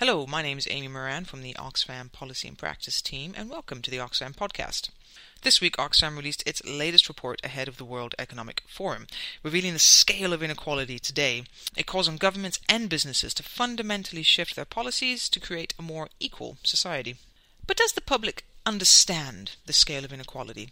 Hello, my name is Amy Moran from the Oxfam Policy and Practice team, and welcome to the Oxfam podcast. This week, Oxfam released its latest report ahead of the World Economic Forum, revealing the scale of inequality today. It calls on governments and businesses to fundamentally shift their policies to create a more equal society. But does the public understand the scale of inequality?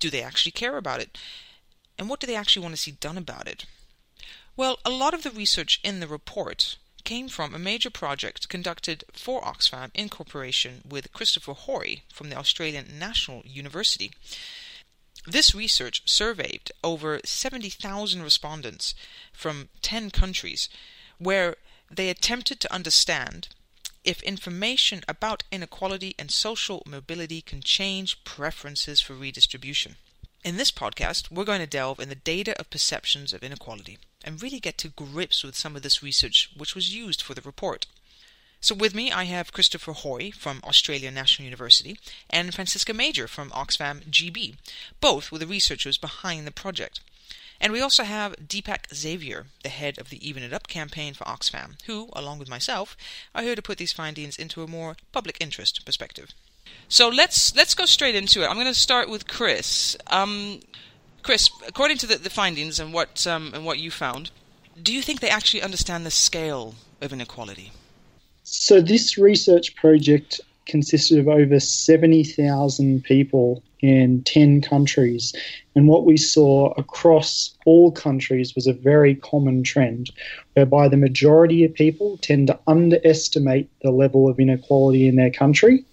Do they actually care about it? And what do they actually want to see done about it? Well, a lot of the research in the report came from a major project conducted for Oxfam in cooperation with Christopher Hoy from the Australian National University. This research surveyed over 70,000 respondents from 10 countries where they attempted to understand if information about inequality and social mobility can change preferences for redistribution. In this podcast, we're going to delve in the data of perceptions of inequality and really get to grips with some of this research which was used for the report. So with me I have Christopher Hoy from Australian National University and Franziska Mager from Oxfam GB. Both were the researchers behind the project. And we also have Deepak Xavier, the head of the Even It Up campaign for Oxfam, who, along with myself, are here to put these findings into a more public interest perspective. So let's let's go straight into it. I'm going to start with Chris. Um, Chris, according to the, the findings and what um, and what you found, do you think they actually understand the scale of inequality? So this research project consisted of over 70,000 people in 10 countries. And what we saw across all countries was a very common trend, whereby the majority of people tend to underestimate the level of inequality in their country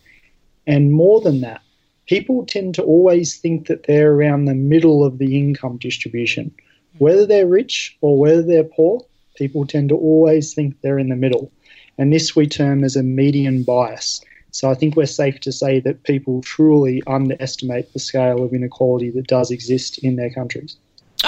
and more than that, people tend to always think that they're around the middle of the income distribution. Whether they're rich or whether they're poor, people tend to always think they're in the middle. And this we term as a median bias. So I think we're safe to say that people truly underestimate the scale of inequality that does exist in their countries.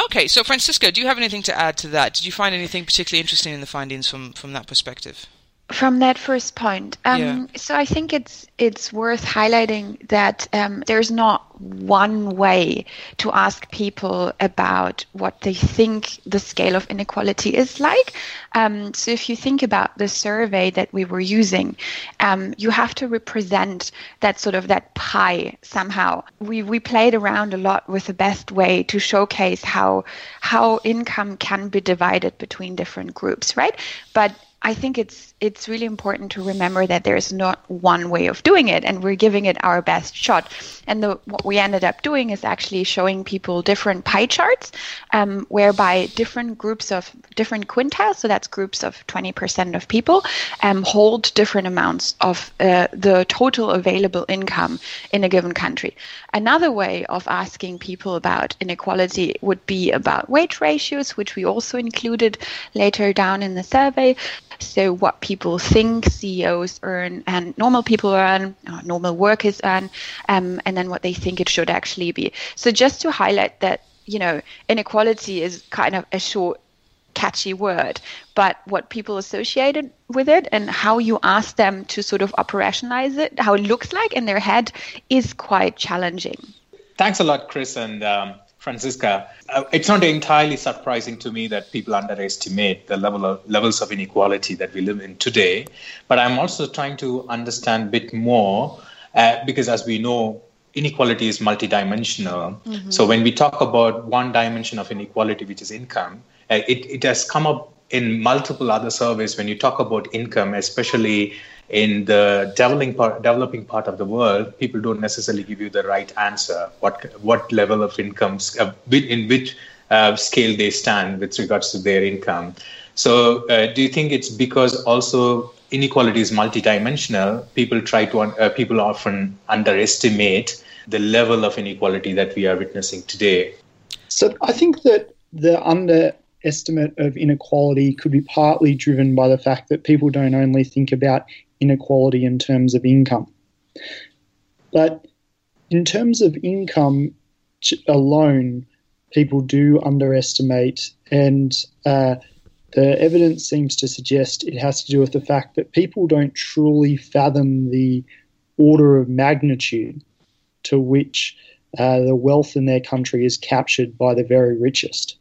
Okay, so Franziska, do you have anything to add to that? Did you find anything particularly interesting in the findings from, from that perspective? From that first point um, yeah. so i think it's it's worth highlighting that um, there's not one way to ask people about what they think the scale of inequality is like. Um, so if you think about the survey that we were using um, you have to represent that sort of that pie somehow. We we played around a lot with the best way to showcase how how income can be divided between different groups right? But I think it's it's really important to remember that there is not one way of doing it, and we're giving it our best shot. And the, what we ended up doing is actually showing people different pie charts, um, whereby different groups of different quintiles, so that's groups of 20% of people, um, hold different amounts of uh, the total available income in a given country. Another way of asking people about inequality would be about wage ratios, which we also included later down in the survey. So, what people think CEOs earn and normal people earn, normal workers earn, um, and then what they think it should actually be. So, just to highlight that, you know, inequality is kind of a short catchy word, but what people associated with it and how you ask them to sort of operationalize it, how it looks like in their head, is quite challenging. Thanks a lot, Chris and um, Franziska. Uh, it's not entirely surprising to me that people underestimate the level of levels of inequality that we live in today, but I'm also trying to understand a bit more uh, because, as we know, inequality is multidimensional. Mm-hmm. So when we talk about one dimension of inequality, which is income, uh, it, it has come up in multiple other surveys when you talk about income, especially in the developing part, developing part of the world, people don't necessarily give you the right answer. What what level of incomes, uh, in which uh, scale they stand with regards to their income. So, uh, do you think it's because also inequality is multidimensional? People try to uh, people often underestimate the level of inequality that we are witnessing today. So, I think that the under estimate of inequality could be partly driven by the fact that people don't only think about inequality in terms of income. But in terms of income alone, people do underestimate, and uh, the evidence seems to suggest it has to do with the fact that people don't truly fathom the order of magnitude to which uh, the wealth in their country is captured by the very richest.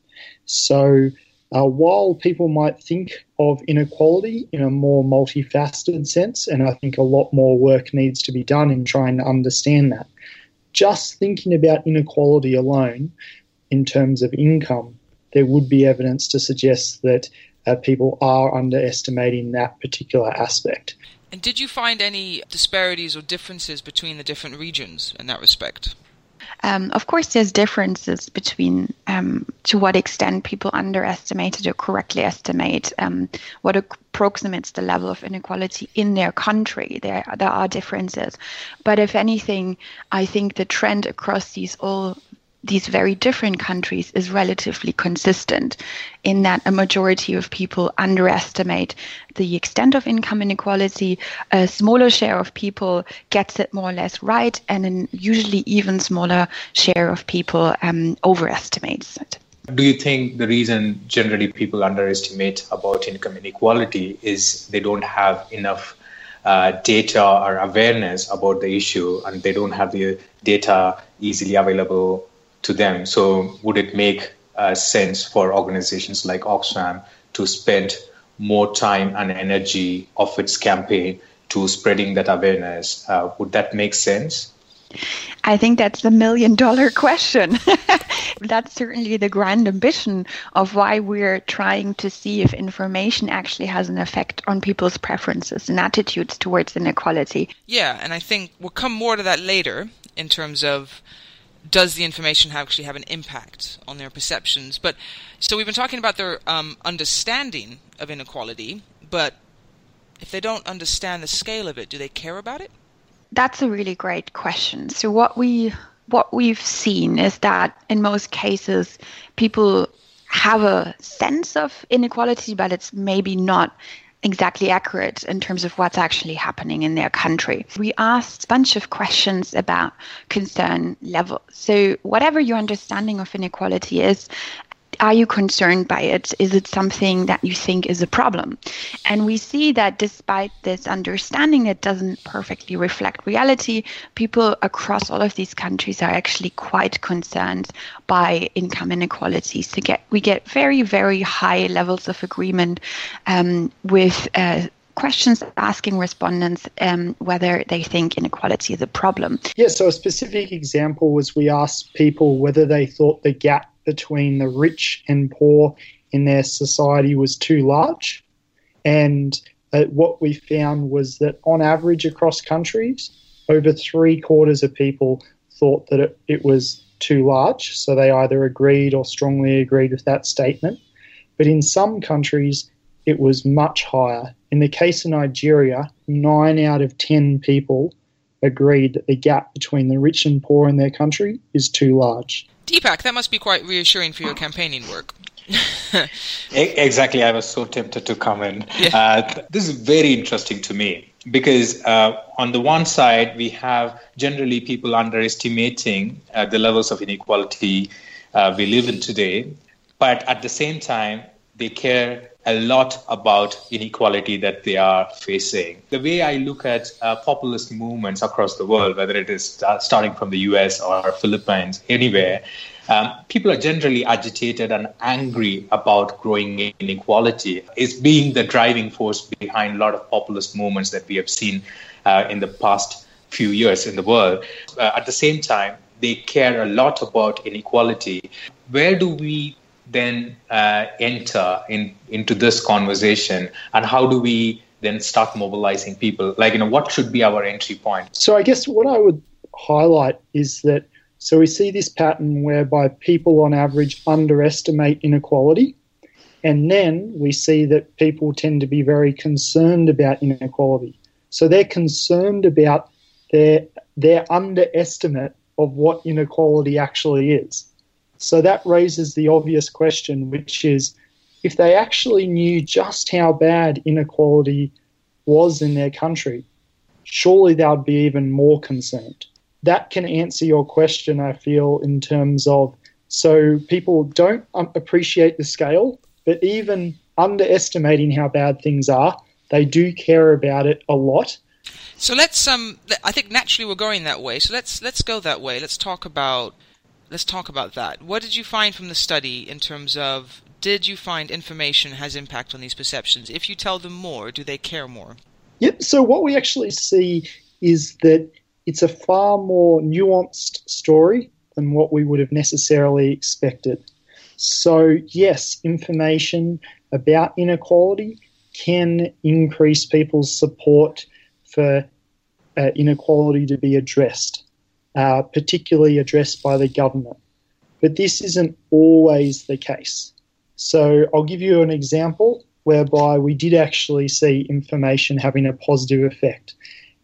So Uh, while people might think of inequality in a more multifaceted sense, and I think a lot more work needs to be done in trying to understand that, just thinking about inequality alone in terms of income, there would be evidence to suggest that uh, people are underestimating that particular aspect. And did you find any disparities or differences between the different regions in that respect? Um, of course, there's differences between um, to what extent people underestimate or correctly estimate um, what approximates the level of inequality in their country. There, there are differences, but if anything, I think the trend across these all these very different countries is relatively consistent in that a majority of people underestimate the extent of income inequality. A smaller share of people gets it more or less right, and an usually even smaller share of people um, overestimates it. Do you think the reason generally people underestimate about income inequality is they don't have enough uh, data or awareness about the issue and they don't have the data easily available to them. So, would it make uh, sense for organizations like Oxfam to spend more time and energy of its campaign to spreading that awareness? Uh, would that make sense? I think that's the million dollar question. that's certainly the grand ambition of why we're trying to see if information actually has an effect on people's preferences and attitudes towards inequality. Yeah, and I think we'll come more to that later in terms of does the information actually have an impact on their perceptions? But so we've been talking about their um, understanding of inequality, but if they don't understand the scale of it, do they care about it? That's a really great question. So what we what we've seen is that in most cases people have a sense of inequality, but it's maybe not exactly accurate in terms of what's actually happening in their country. We asked a bunch of questions about concern level. So, whatever your understanding of inequality is, are you concerned by it? Is it something that you think is a problem? And we see that despite this understanding that doesn't perfectly reflect reality, people across all of these countries are actually quite concerned by income inequalities. So get, we get very, very high levels of agreement um, with uh, questions asking respondents um, whether they think inequality is a problem. Yeah, so a specific example was we asked people whether they thought the gap between the rich and poor in their society was too large. And uh, what we found was that on average across countries, over three quarters of people thought that it, it was too large. So they either agreed or strongly agreed with that statement. But in some countries, it was much higher. In the case of Nigeria, nine out of 10 people agreed that the gap between the rich and poor in their country is too large. Deepak, that must be quite reassuring for your campaigning work. exactly. I was so tempted to comment. Yeah. Uh, this is very interesting to me because, uh, on the one side, we have generally people underestimating uh, the levels of inequality uh, we live in today. But at the same time, they care a lot about inequality that they are facing. The way I look at uh, populist movements across the world, whether it is starting from the US or Philippines, anywhere, um, people are generally agitated and angry about growing inequality. It's being the driving force behind a lot of populist movements that we have seen uh, in the past few years in the world. Uh, at the same time, they care a lot about inequality. Where do we then uh, enter in, into this conversation? And how do we then start mobilizing people? Like you know what should be our entry point? So i guess what i would highlight is that so we see this pattern whereby people on average underestimate inequality. And then we see that people tend to be very concerned about inequality. So they're concerned about their their underestimate of what inequality actually is so that raises the obvious question, which is if they actually knew just how bad inequality was in their country, surely they would be even more concerned. That can answer your question, I feel, in terms of so people don't appreciate the scale, but even underestimating how bad things are, they do care about it a lot. So let's um I think naturally we're going that way. So let's let's go that way. Let's talk about let's talk about that. What did you find from the study in terms of did you find information has impact on these perceptions? If you tell them more, do they care more? Yep. So what we actually see is that it's a far more nuanced story than what we would have necessarily expected. So, yes, information about inequality can increase people's support for uh, inequality to be addressed, uh, particularly addressed by the government. But this isn't always the case. So, I'll give you an example whereby we did actually see information having a positive effect.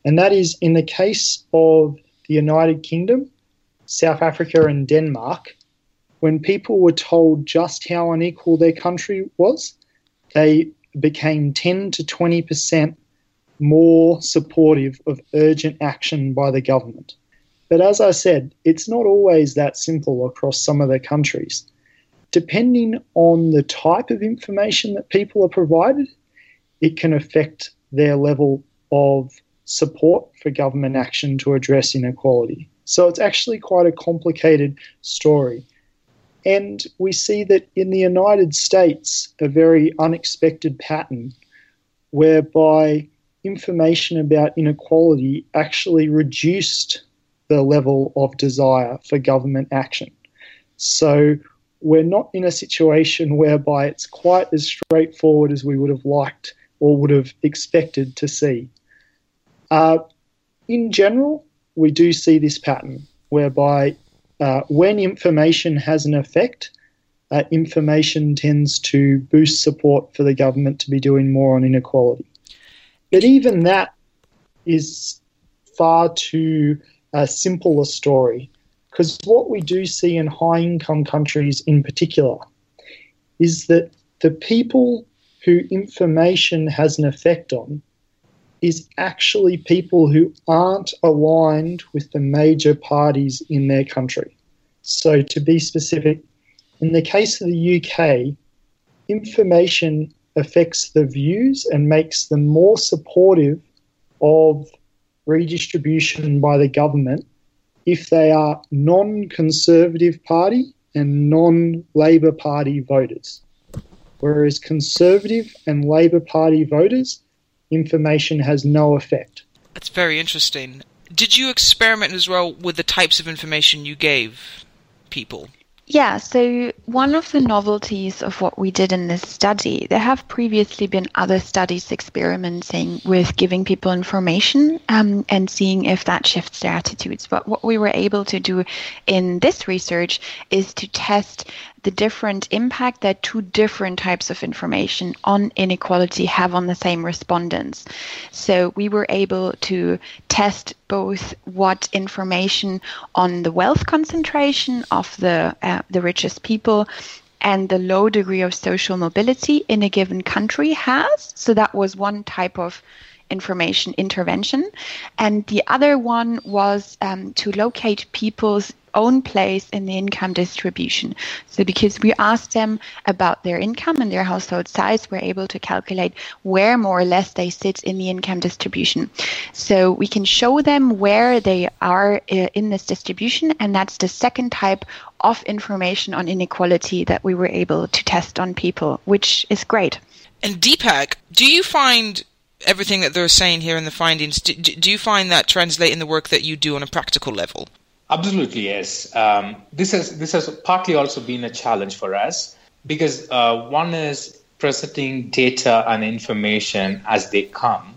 And that is in the case of the United Kingdom, South Africa, and Denmark, when people were told just how unequal their country was, they became 10 to 20% more supportive of urgent action by the government. But as I said, it's not always that simple across some of the countries depending on the type of information that people are provided, it can affect their level of support for government action to address inequality. So it's actually quite a complicated story. And we see that in the United States, a very unexpected pattern whereby information about inequality actually reduced the level of desire for government action. So we're not in a situation whereby it's quite as straightforward as we would have liked or would have expected to see. Uh, in general, we do see this pattern whereby uh, when information has an effect, uh, information tends to boost support for the government to be doing more on inequality. But even that is far too uh, simpler story because what we do see in high income countries in particular is that the people who information has an effect on is actually people who aren't aligned with the major parties in their country. So, to be specific, in the case of the UK, information affects the views and makes them more supportive of redistribution by the government if they are non Conservative Party and non Labor Party voters. Whereas Conservative and Labor Party voters, information has no effect. That's very interesting. Did you experiment as well with the types of information you gave people? Yeah, so one of the novelties of what we did in this study, there have previously been other studies experimenting with giving people information um, and seeing if that shifts their attitudes. But what we were able to do in this research is to test the different impact that two different types of information on inequality have on the same respondents. So we were able to test both what information on the wealth concentration of the uh, the richest people and the low degree of social mobility in a given country has. So that was one type of information intervention. And the other one was um, to locate people's own place in the income distribution. So because we asked them about their income and their household size, we're able to calculate where more or less they sit in the income distribution. So we can show them where they are uh, in this distribution, and that's the second type of information on inequality that we were able to test on people, which is great. And Deepak, do you find everything that they're saying here in the findings, do, do you find that translate in the work that you do on a practical level? Absolutely, yes. Um, this has this has partly also been a challenge for us because uh, one is presenting data and information as they come.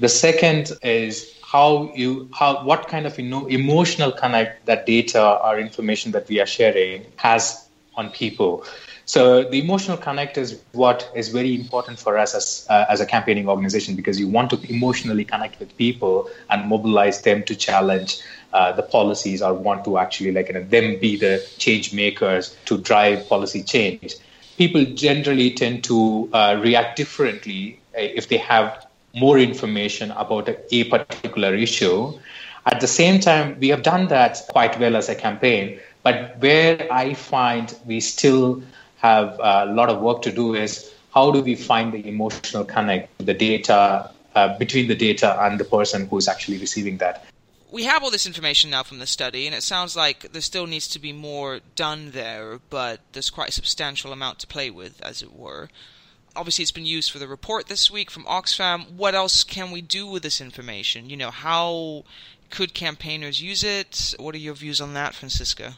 The second is how you how what kind of you know, emotional connect that data or information that we are sharing has on people. So the emotional connect is what is very important for us as uh, as a campaigning organization because you want to emotionally connect with people and mobilize them to challenge uh, the policies or want to actually like you know, them be the change makers to drive policy change. People generally tend to uh, react differently uh, if they have more information about a, a particular issue. At the same time, we have done that quite well as a campaign. But where I find we still have a lot of work to do is how do we find the emotional connect the data uh, between the data and the person who is actually receiving that we have all this information now from the study, and it sounds like there still needs to be more done there, but there's quite a substantial amount to play with, as it were. Obviously, it's been used for the report this week from Oxfam. What else can we do with this information? You know, how could campaigners use it? What are your views on that, Franziska?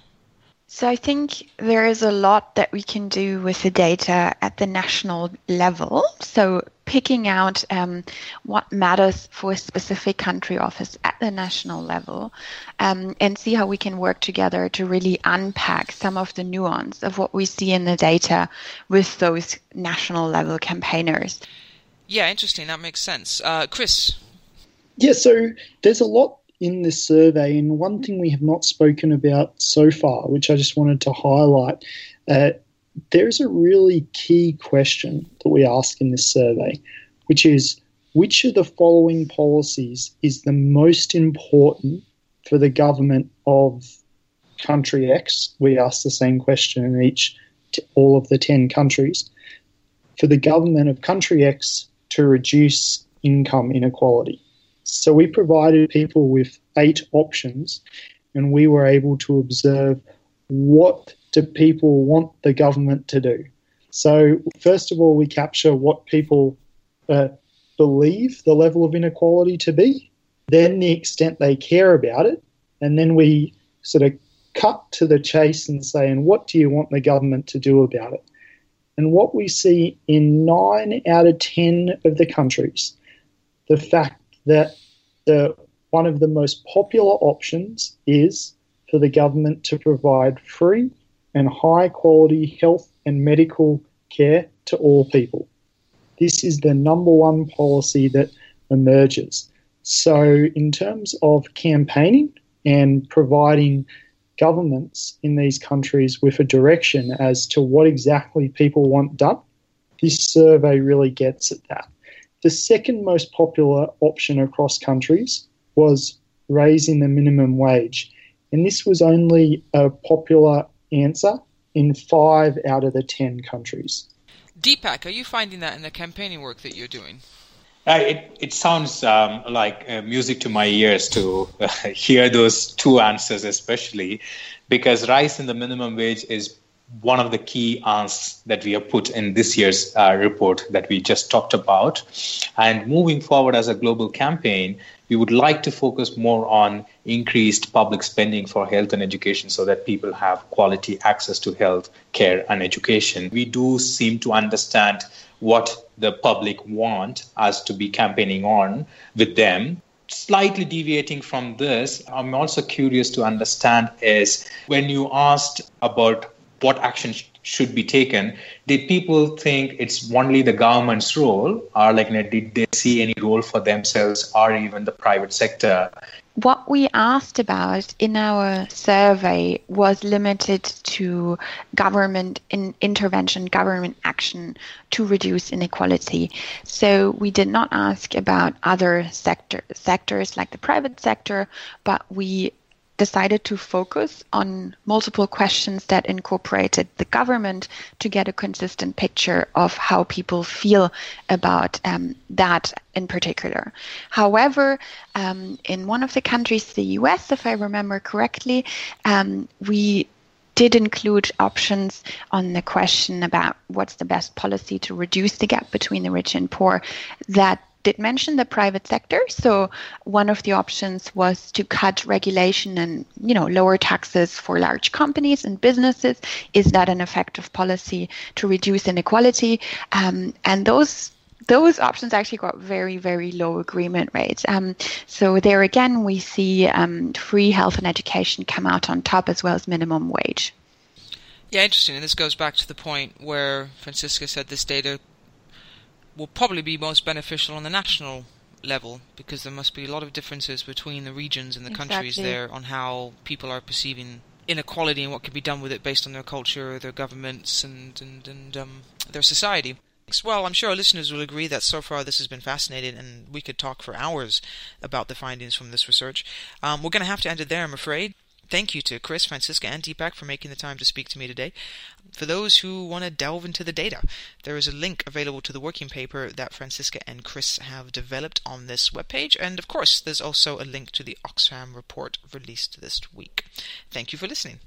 So I think there is a lot that we can do with the data at the national level. So picking out um, what matters for a specific country office at the national level um, and see how we can work together to really unpack some of the nuance of what we see in the data with those national level campaigners. Yeah, interesting. That makes sense. Uh, Chris? Yeah, so there's a lot in this survey, and one thing we have not spoken about so far, which I just wanted to highlight, uh, there's a really key question that we ask in this survey, which is which of the following policies is the most important for the government of country X? We ask the same question in each, all of the 10 countries. For the government of country X to reduce income inequality. So we provided people with eight options and we were able to observe what do people want the government to do. So first of all, we capture what people uh, believe the level of inequality to be, then the extent they care about it, and then we sort of cut to the chase and say, and what do you want the government to do about it? And what we see in nine out of ten of the countries, the fact that the one of the most popular options is for the government to provide free and high quality health and medical care to all people. This is the number one policy that emerges. So, in terms of campaigning and providing governments in these countries with a direction as to what exactly people want done, this survey really gets at that. The second most popular option across countries was raising the minimum wage. And this was only a popular answer in five out of the 10 countries. Deepak, are you finding that in the campaigning work that you're doing? Uh, it, it sounds um, like uh, music to my ears to uh, hear those two answers, especially because rise in the minimum wage is one of the key asks that we have put in this year's uh, report that we just talked about. And moving forward as a global campaign, we would like to focus more on increased public spending for health and education so that people have quality access to health care and education. We do seem to understand what the public want us to be campaigning on with them slightly deviating from this, I'm also curious to understand is when you asked about what action sh- should be taken. Did people think it's only the government's role, or like you know, did they see any role for themselves or even the private sector? What we asked about in our survey was limited to government in intervention, government action to reduce inequality. So we did not ask about other sector, sectors like the private sector, but we decided to focus on multiple questions that incorporated the government to get a consistent picture of how people feel about um, that in particular. However, um, in one of the countries, the US, if I remember correctly, um, we did include options on the question about what's the best policy to reduce the gap between the rich and poor that did mention the private sector. So one of the options was to cut regulation and you know lower taxes for large companies and businesses. Is that an effective policy to reduce inequality? Um, and those those options actually got very, very low agreement rates. Um, so there again, we see um, free health and education come out on top as well as minimum wage. Yeah, interesting. And this goes back to the point where Franziska said this data will probably be most beneficial on the national level because there must be a lot of differences between the regions and the exactly. countries there on how people are perceiving inequality and what can be done with it based on their culture, their governments, and and, and um, their society. Well, I'm sure our listeners will agree that so far this has been fascinating, and we could talk for hours about the findings from this research. Um, we're going to have to end it there, I'm afraid. Thank you to Chris, Franziska, and Deepak for making the time to speak to me today. For those who want to delve into the data, there is a link available to the working paper that Franziska and Chris have developed on this webpage, and of course, there's also a link to the Oxfam report released this week. Thank you for listening.